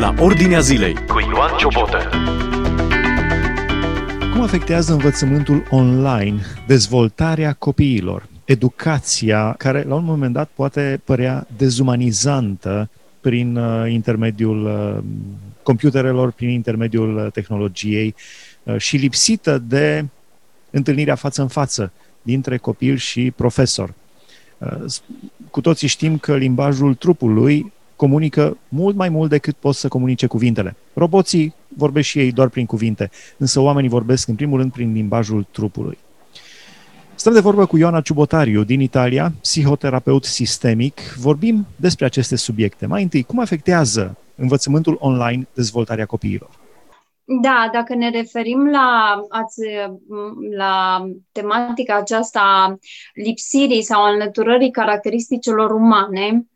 la Ordinea Zilei cu Ioan Ciobotă. Cum afectează învățământul online dezvoltarea copiilor? Educația, care la un moment dat poate părea dezumanizantă prin uh, intermediul uh, computerelor, prin intermediul uh, tehnologiei uh, și lipsită de întâlnirea față în față dintre copil și profesor. Uh, cu toții știm că limbajul trupului comunică mult mai mult decât pot să comunice cuvintele. Roboții vorbesc și ei doar prin cuvinte, însă oamenii vorbesc în primul rând prin limbajul trupului. Stăm de vorbă cu Ioana Ciubotariu din Italia, psihoterapeut sistemic. Vorbim despre aceste subiecte. Mai întâi, cum afectează învățământul online dezvoltarea copiilor? Da, dacă ne referim la, la tematica aceasta lipsirii sau înlăturării caracteristicilor umane,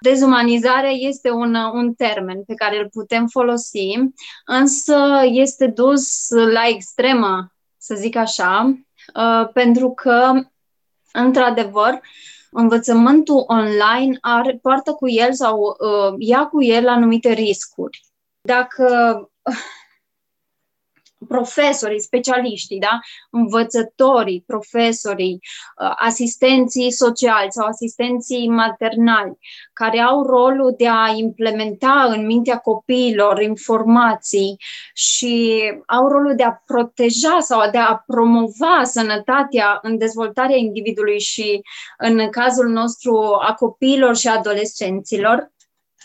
Dezumanizarea este un, un termen pe care îl putem folosi, însă este dus la extremă, să zic așa, uh, pentru că, într-adevăr, învățământul online are, poartă cu el sau uh, ia cu el anumite riscuri. Dacă profesorii, specialiștii, da? învățătorii, profesorii, uh, asistenții sociali sau asistenții maternali, care au rolul de a implementa în mintea copiilor informații și au rolul de a proteja sau de a promova sănătatea în dezvoltarea individului și, în cazul nostru, a copiilor și adolescenților,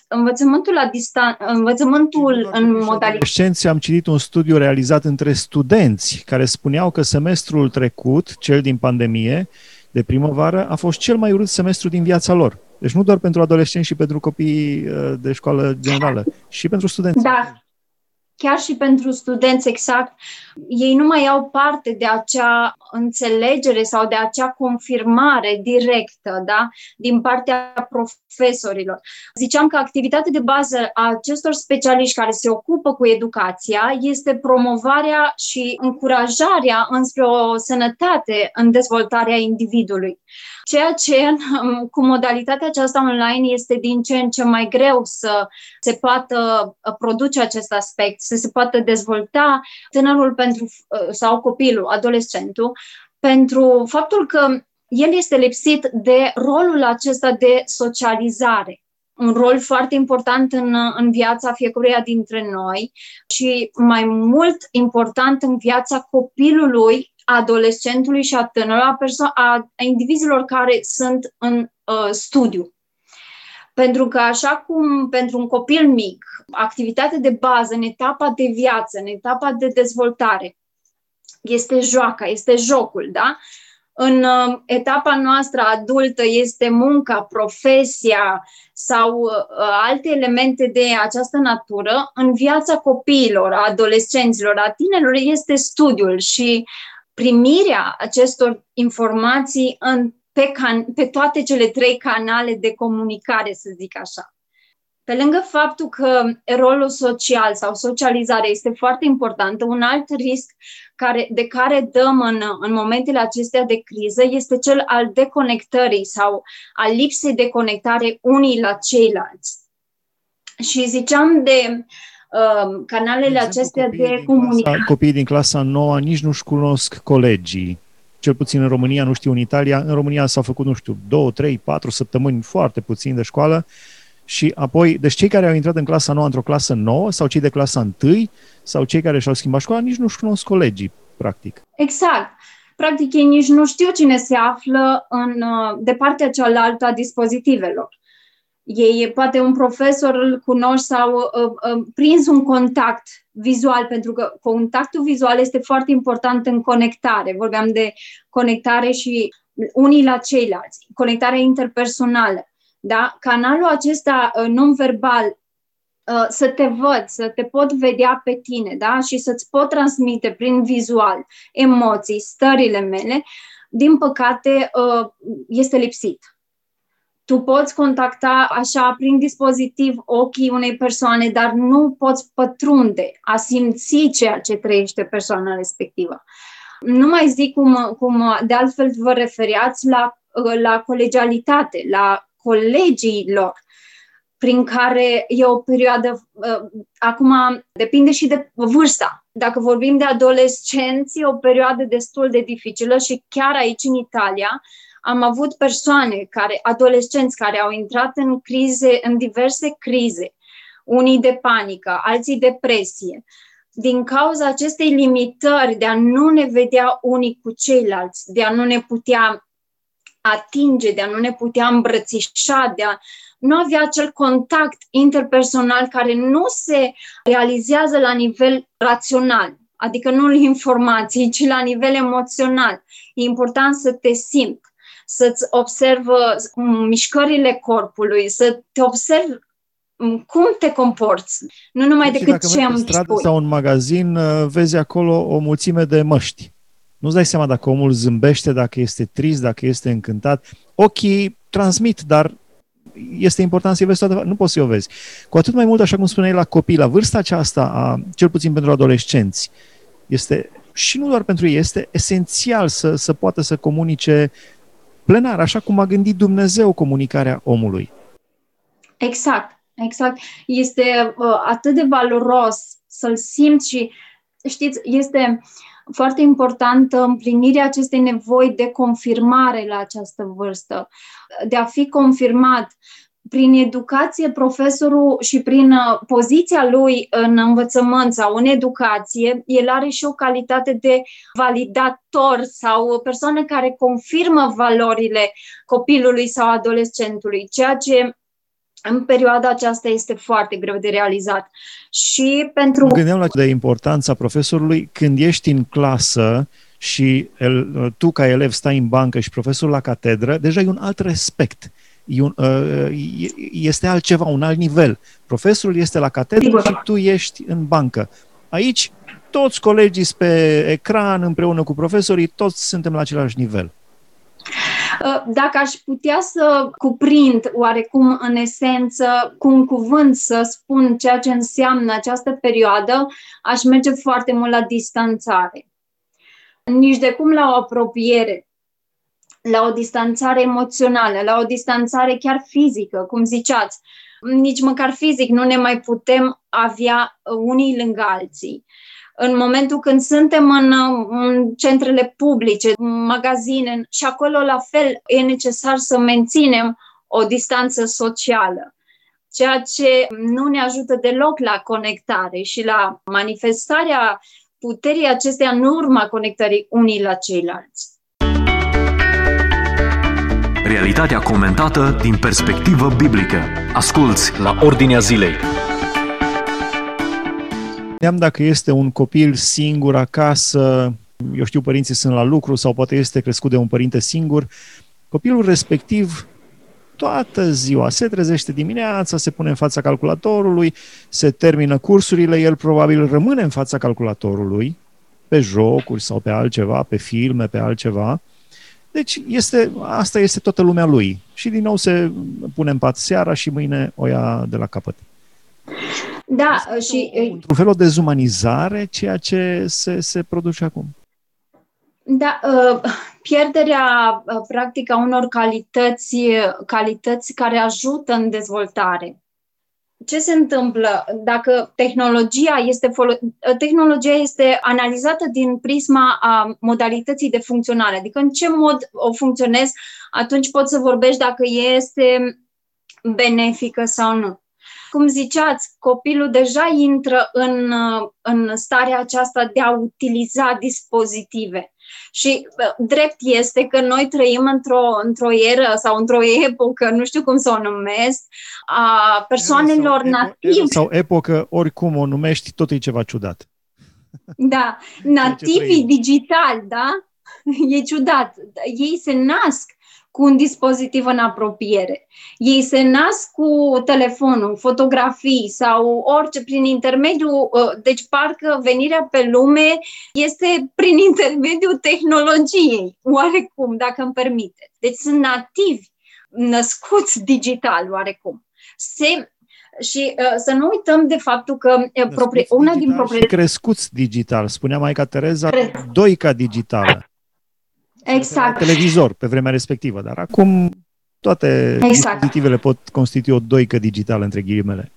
învățământul la distan- învățământul în modalitate. am citit un studiu realizat între studenți care spuneau că semestrul trecut, cel din pandemie, de primăvară, a fost cel mai urât semestru din viața lor. Deci nu doar pentru adolescenți și pentru copii uh, de școală generală, și pentru studenți. Da, chiar și pentru studenți exact, ei nu mai au parte de acea înțelegere sau de acea confirmare directă da? din partea profesorilor. Ziceam că activitatea de bază a acestor specialiști care se ocupă cu educația este promovarea și încurajarea înspre o sănătate în dezvoltarea individului. Ceea ce cu modalitatea aceasta online este din ce în ce mai greu să se poată uh, produce acest aspect, să se poată dezvolta tânărul pentru, uh, sau copilul, adolescentul, pentru faptul că el este lipsit de rolul acesta de socializare un rol foarte important în, în viața fiecăruia dintre noi și mai mult important în viața copilului adolescentului și a tânărului, a, perso- a, a indivizilor care sunt în uh, studiu. Pentru că, așa cum pentru un copil mic, activitatea de bază, în etapa de viață, în etapa de dezvoltare, este joaca, este jocul, da? În uh, etapa noastră adultă este munca, profesia sau uh, alte elemente de această natură. În viața copiilor, a adolescenților, a tinerilor este studiul și primirea acestor informații în, pe, can, pe toate cele trei canale de comunicare, să zic așa. Pe lângă faptul că rolul social sau socializare este foarte important, un alt risc care, de care dăm în, în momentele acestea de criză este cel al deconectării sau al lipsei de conectare unii la ceilalți. Și ziceam de uh, canalele de acestea de comunicare. Copiii din clasa 9 nici nu-și cunosc colegii. Cel puțin în România, nu știu în Italia. În România s-au făcut, nu știu, două, trei, patru săptămâni foarte puțin de școală și apoi, deci cei care au intrat în clasa 9 într-o clasă nouă sau cei de clasa 1 sau cei care și-au schimbat școala, nici nu-și cunosc colegii, practic. Exact. Practic, ei nici nu știu cine se află în, uh, de partea cealaltă a dispozitivelor. Ei, poate un profesor îl cunoști sau uh, uh, prins un contact vizual, pentru că contactul vizual este foarte important în conectare. Vorbeam de conectare și unii la ceilalți, conectarea interpersonală. Da? Canalul acesta uh, non-verbal uh, să te văd, să te pot vedea pe tine da? și să-ți pot transmite prin vizual emoții, stările mele, din păcate uh, este lipsit tu poți contacta așa prin dispozitiv ochii unei persoane, dar nu poți pătrunde, a simți ceea ce trăiește persoana respectivă. Nu mai zic cum, cum de altfel vă referiați la, la colegialitate, la colegii lor. prin care e o perioadă, uh, acum depinde și de vârsta. Dacă vorbim de adolescenți, e o perioadă destul de dificilă și chiar aici în Italia am avut persoane, care, adolescenți care au intrat în crize, în diverse crize, unii de panică, alții depresie, din cauza acestei limitări de a nu ne vedea unii cu ceilalți, de a nu ne putea atinge, de a nu ne putea îmbrățișa, de a nu avea acel contact interpersonal care nu se realizează la nivel rațional, adică nu informații, ci la nivel emoțional. E important să te simți, să-ți observă mișcările corpului, să te observi cum te comporți, nu numai deci decât ce am stradă sau un magazin, uh, vezi acolo o mulțime de măști. Nu-ți dai seama dacă omul zâmbește, dacă este trist, dacă este încântat. Ochii transmit, dar este important să-i vezi toată, nu poți să-i o vezi. Cu atât mai mult, așa cum spuneai, la copii, la vârsta aceasta, a, cel puțin pentru adolescenți, este, și nu doar pentru ei, este esențial să, să poată să comunice plenar, așa cum a gândit Dumnezeu comunicarea omului. Exact, exact. Este uh, atât de valoros să-l simți și, știți, este foarte importantă împlinirea acestei nevoi de confirmare la această vârstă, de a fi confirmat prin educație, profesorul și prin uh, poziția lui în învățământ sau în educație, el are și o calitate de validator sau o persoană care confirmă valorile copilului sau adolescentului, ceea ce în perioada aceasta este foarte greu de realizat. Și pentru... Mă gândeam la de importanța profesorului când ești în clasă și el, tu ca elev stai în bancă și profesorul la catedră, deja e un alt respect. E un, uh, este altceva, un alt nivel. Profesorul este la catedră Sigur. și tu ești în bancă. Aici toți colegii pe ecran împreună cu profesorii, toți suntem la același nivel. Uh, dacă aș putea să cuprind oarecum în esență, cu un cuvânt să spun ceea ce înseamnă această perioadă, aș merge foarte mult la distanțare. Nici de cum la o apropiere, la o distanțare emoțională, la o distanțare chiar fizică, cum ziceați. Nici măcar fizic nu ne mai putem avea unii lângă alții în momentul când suntem în, în centrele publice, în magazine și acolo la fel e necesar să menținem o distanță socială ceea ce nu ne ajută deloc la conectare și la manifestarea puterii acesteia în urma conectării unii la ceilalți. Realitatea comentată din perspectivă biblică. Asculți la Ordinea Zilei gândeam dacă este un copil singur acasă, eu știu, părinții sunt la lucru sau poate este crescut de un părinte singur, copilul respectiv toată ziua se trezește dimineața, se pune în fața calculatorului, se termină cursurile, el probabil rămâne în fața calculatorului, pe jocuri sau pe altceva, pe filme, pe altceva. Deci este, asta este toată lumea lui. Și din nou se pune în pat seara și mâine o ia de la capăt. Da, este și... O, într-un fel o dezumanizare, ceea ce se, se produce acum. Da, uh, pierderea uh, practic a unor calități, calități care ajută în dezvoltare. Ce se întâmplă dacă tehnologia este, folo- tehnologia este analizată din prisma a modalității de funcționare, adică în ce mod o funcționezi, atunci poți să vorbești dacă este benefică sau nu cum ziceați, copilul deja intră în, în starea aceasta de a utiliza dispozitive. Și drept este că noi trăim într-o, într-o eră sau într-o epocă, nu știu cum să o numesc, a persoanelor sau native. Sau epocă, oricum o numești, tot e ceva ciudat. Da, nativii digitali, da? E ciudat. Ei se nasc cu un dispozitiv în apropiere. Ei se nasc cu telefonul, fotografii sau orice prin intermediul, uh, deci parcă venirea pe lume este prin intermediul tehnologiei, oarecum, dacă îmi permite. Deci sunt nativi, născuți digital, oarecum. Se și uh, să nu uităm de faptul că uh, proprie, una din proprietăți... crescuți digital, spunea Maica Tereza, Cre... doica digitală. Exact. Televizor pe vremea respectivă, dar acum toate exact. dispozitivele pot constitui o doică digitală, între ghilimele.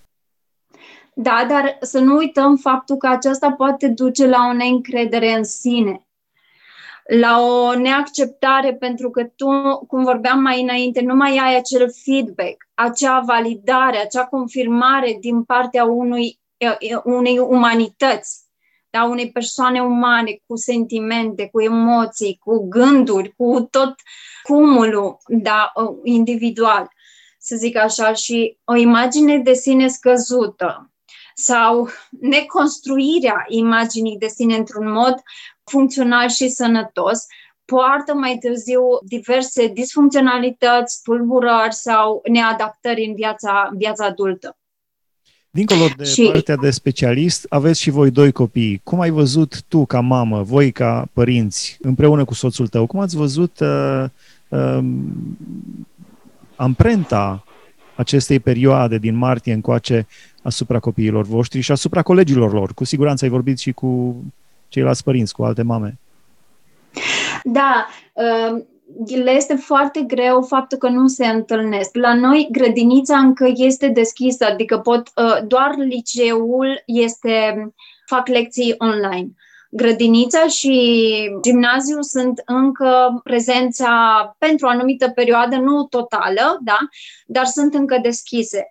Da, dar să nu uităm faptul că aceasta poate duce la o neîncredere în sine, la o neacceptare pentru că tu, cum vorbeam mai înainte, nu mai ai acel feedback, acea validare, acea confirmare din partea unui, unei umanități, da, unei persoane umane cu sentimente, cu emoții, cu gânduri, cu tot cumulul da, individual, să zic așa, și o imagine de sine scăzută sau neconstruirea imaginii de sine într-un mod funcțional și sănătos, poartă mai târziu diverse disfuncționalități, tulburări sau neadaptări în viața, viața adultă. Dincolo de și... partea de specialist, aveți și voi doi copii. Cum ai văzut tu ca mamă, voi ca părinți, împreună cu soțul tău, cum ați văzut uh, uh, amprenta acestei perioade din martie încoace asupra copiilor voștri și asupra colegilor lor? Cu siguranță ai vorbit și cu ceilalți părinți, cu alte mame. Da, uh le este foarte greu faptul că nu se întâlnesc. La noi grădinița încă este deschisă, adică pot, uh, doar liceul este, fac lecții online. Grădinița și gimnaziul sunt încă prezența pentru o anumită perioadă, nu totală, da? dar sunt încă deschise.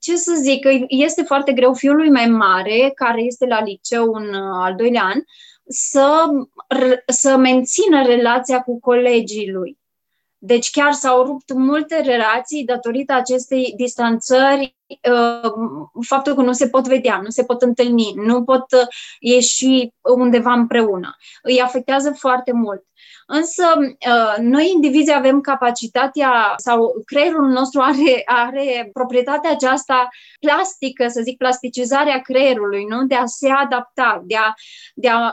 Ce să zic, este foarte greu fiului mai mare, care este la liceu în uh, al doilea an, să, să mențină relația cu colegii lui. Deci chiar s-au rupt multe relații datorită acestei distanțări, uh, faptul că nu se pot vedea, nu se pot întâlni, nu pot uh, ieși undeva împreună. Îi afectează foarte mult. Însă, uh, noi indivizii avem capacitatea sau creierul nostru are, are proprietatea aceasta plastică, să zic, plasticizarea creierului, nu? de a se adapta, de a, de a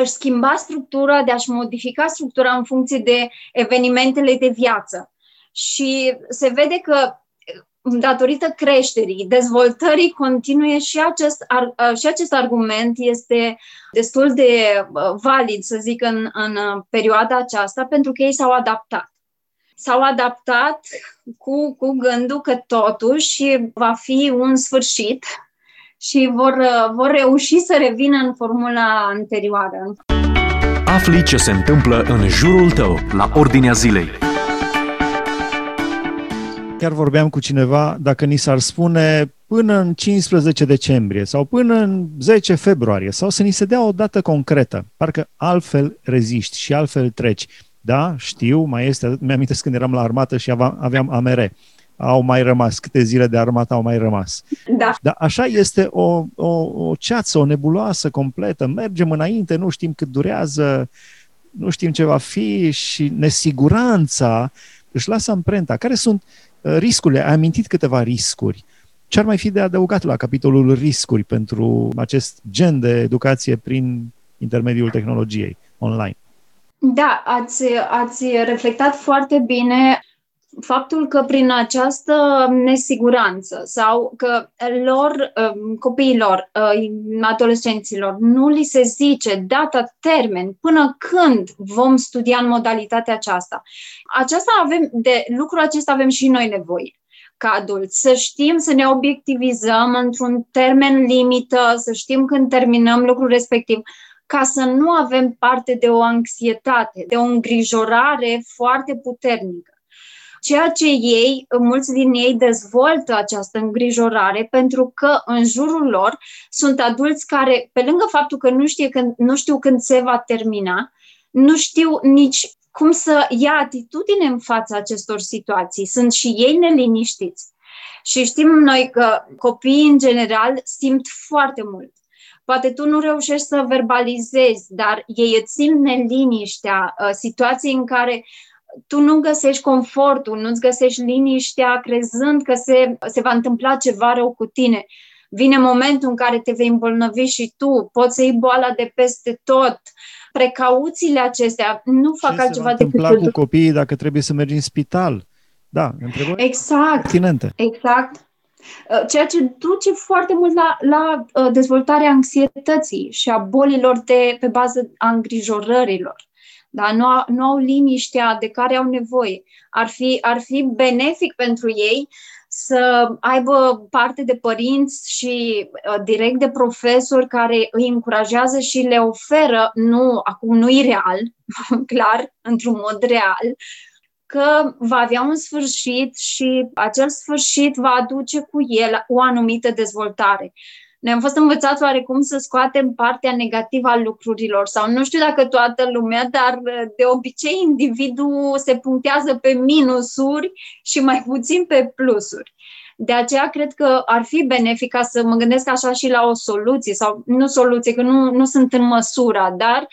își schimba structura, de a-și modifica structura în funcție de evenimentele de viață. Și se vede că datorită creșterii, dezvoltării continue și acest, și acest argument este destul de valid, să zic, în, în perioada aceasta, pentru că ei s-au adaptat. S-au adaptat cu, cu gândul că totuși va fi un sfârșit și vor, uh, vor reuși să revină în formula anterioară. Afli ce se întâmplă în jurul tău, la ordinea zilei. Chiar vorbeam cu cineva, dacă ni s-ar spune până în 15 decembrie sau până în 10 februarie sau să ni se dea o dată concretă, parcă altfel reziști și altfel treci. Da, știu, mai este, mi-am când eram la armată și aveam, aveam amere au mai rămas, câte zile de armată au mai rămas. Da. Dar așa este o, o, o ceață, o nebuloasă completă. Mergem înainte, nu știm cât durează, nu știm ce va fi și nesiguranța își lasă amprenta. Care sunt uh, riscurile? Ai amintit câteva riscuri. Ce ar mai fi de adăugat la capitolul riscuri pentru acest gen de educație prin intermediul tehnologiei online? Da, ați, ați reflectat foarte bine faptul că prin această nesiguranță sau că lor, um, copiilor, uh, adolescenților, nu li se zice data, termen, până când vom studia în modalitatea aceasta. Aceasta avem, de lucrul acesta avem și noi nevoie ca adulți, să știm să ne obiectivizăm într-un termen limită, să știm când terminăm lucrul respectiv, ca să nu avem parte de o anxietate, de o îngrijorare foarte puternică. Ceea ce ei, mulți din ei dezvoltă această îngrijorare pentru că în jurul lor sunt adulți care, pe lângă faptul că nu, știe când, nu știu când se va termina, nu știu nici cum să ia atitudine în fața acestor situații. Sunt și ei neliniștiți. Și știm noi că copiii, în general, simt foarte mult. Poate tu nu reușești să verbalizezi, dar ei îți simt neliniștea, uh, situații în care tu nu găsești confortul, nu-ți găsești liniștea crezând că se, se va întâmpla ceva rău cu tine. Vine momentul în care te vei îmbolnăvi și tu, poți să iei boala de peste tot. Precauțiile acestea nu fac Ce altceva decât... Ce se cu copiii dacă trebuie să mergi în spital? Da, întrebări exact, pertinente. Exact. Uh, ceea ce duce foarte mult la, la uh, dezvoltarea anxietății și a bolilor de, pe bază a îngrijorărilor. Da? nu, au, nu au liniștea de care au nevoie. Ar fi, ar fi benefic pentru ei să aibă parte de părinți și uh, direct de profesori care îi încurajează și le oferă, nu, acum nu e real, clar, într-un mod real, că va avea un sfârșit și acel sfârșit va aduce cu el o anumită dezvoltare. Noi am fost învățați oarecum să scoatem partea negativă a lucrurilor sau nu știu dacă toată lumea, dar de obicei individul se punctează pe minusuri și mai puțin pe plusuri. De aceea cred că ar fi benefic ca să mă gândesc așa și la o soluție sau nu soluție, că nu, nu sunt în măsura, dar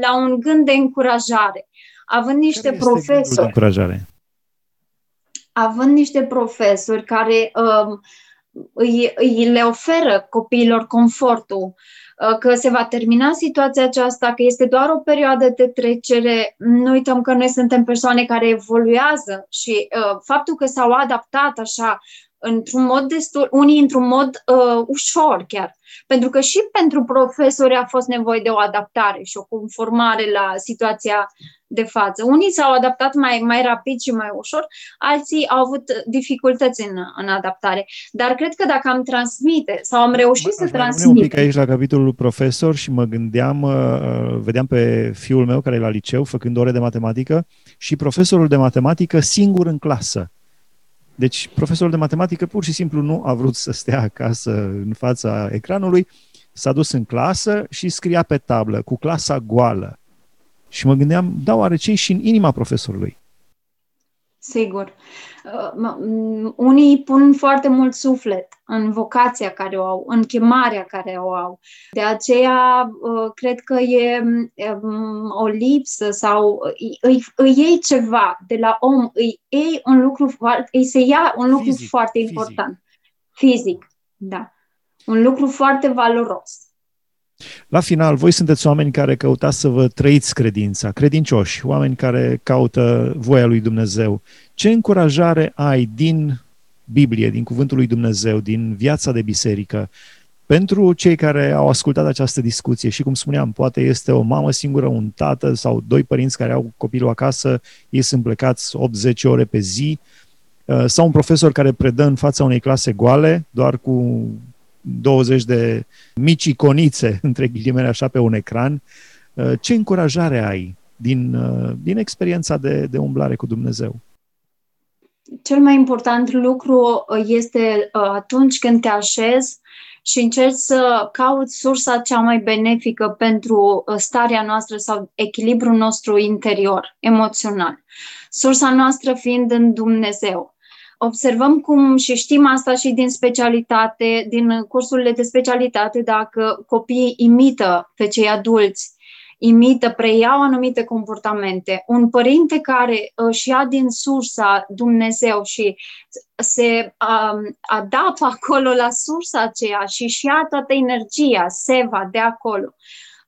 la un gând de încurajare având niște care profesori. De încurajare? Având niște profesori care um, îi, îi le oferă copiilor confortul, uh, că se va termina situația aceasta, că este doar o perioadă de trecere. Nu uităm că noi suntem persoane care evoluează și uh, faptul că s-au adaptat așa într-un mod destul, unii într-un mod uh, ușor chiar. Pentru că și pentru profesori a fost nevoie de o adaptare și o conformare la situația de față. Unii s-au adaptat mai, mai rapid și mai ușor, alții au avut dificultăți în, în adaptare. Dar cred că dacă am transmite sau am reușit să transmit... un pic aici la capitolul profesor și mă gândeam, uh, uh, vedeam pe fiul meu care e la liceu făcând ore de matematică și profesorul de matematică singur în clasă. Deci profesorul de matematică pur și simplu nu a vrut să stea acasă în fața ecranului, s-a dus în clasă și scria pe tablă cu clasa goală. Și mă gândeam, da, oare ce și în inima profesorului? Sigur. Uh, unii pun foarte mult suflet în vocația care o au, în chemarea care o au. De aceea, uh, cred că e um, o lipsă sau îi, îi iei ceva de la om, îi iei un lucru, îi se ia un lucru fizic, foarte fizic. important. Fizic, da. Un lucru foarte valoros. La final, voi sunteți oameni care căutați să vă trăiți credința, credincioși, oameni care caută voia lui Dumnezeu. Ce încurajare ai din Biblie, din Cuvântul lui Dumnezeu, din viața de biserică, pentru cei care au ascultat această discuție și, cum spuneam, poate este o mamă singură, un tată sau doi părinți care au copilul acasă, ei sunt plecați 8-10 ore pe zi, uh, sau un profesor care predă în fața unei clase goale, doar cu 20 de mici iconițe, între ghilimele așa, pe un ecran. Uh, ce încurajare ai din, uh, din experiența de, de umblare cu Dumnezeu? Cel mai important lucru uh, este atunci când te așezi și încerci să cauți sursa cea mai benefică pentru starea noastră sau echilibrul nostru interior, emoțional. Sursa noastră fiind în Dumnezeu observăm cum și știm asta și din specialitate, din cursurile de specialitate, dacă copiii imită pe cei adulți, imită, preiau anumite comportamente. Un părinte care își ia din sursa Dumnezeu și se um, adaptă acolo la sursa aceea și își ia toată energia, seva de acolo,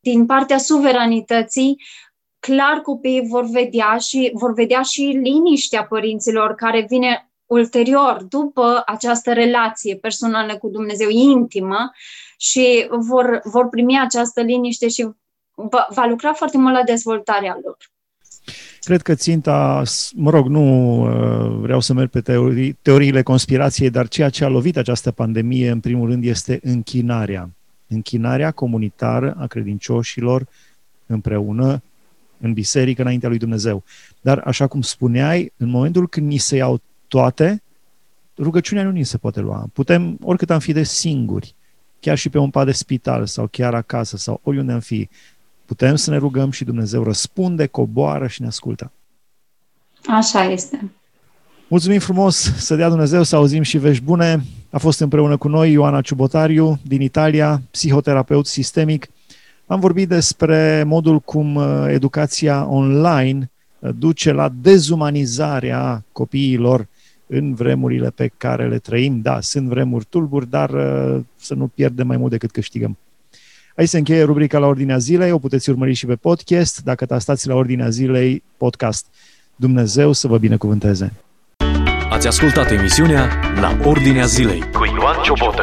din partea suveranității, clar copiii vor vedea și vor vedea și liniștea părinților care vine ulterior, după această relație personală cu Dumnezeu intimă și vor, vor primi această liniște și va, va lucra foarte mult la dezvoltarea lor. Cred că ținta, mă rog, nu uh, vreau să merg pe teorii, teoriile conspirației, dar ceea ce a lovit această pandemie, în primul rând, este închinarea. Închinarea comunitară a credincioșilor împreună în biserică înaintea lui Dumnezeu. Dar, așa cum spuneai, în momentul când ni se iau toate, rugăciunea nu ni se poate lua. Putem, oricât am fi de singuri, chiar și pe un pat de spital sau chiar acasă sau oriunde am fi, putem să ne rugăm și Dumnezeu răspunde, coboară și ne ascultă. Așa este. Mulțumim frumos să dea Dumnezeu să auzim și vești bune. A fost împreună cu noi Ioana Ciubotariu din Italia, psihoterapeut sistemic. Am vorbit despre modul cum uh, educația online uh, duce la dezumanizarea copiilor în vremurile pe care le trăim. Da, sunt vremuri tulburi, dar uh, să nu pierdem mai mult decât câștigăm. Aici se încheie rubrica la Ordinea Zilei, o puteți urmări și pe podcast, dacă tastați la Ordinea Zilei podcast. Dumnezeu să vă binecuvânteze! Ați ascultat emisiunea La Ordinea Zilei cu Ioan Ciobotă.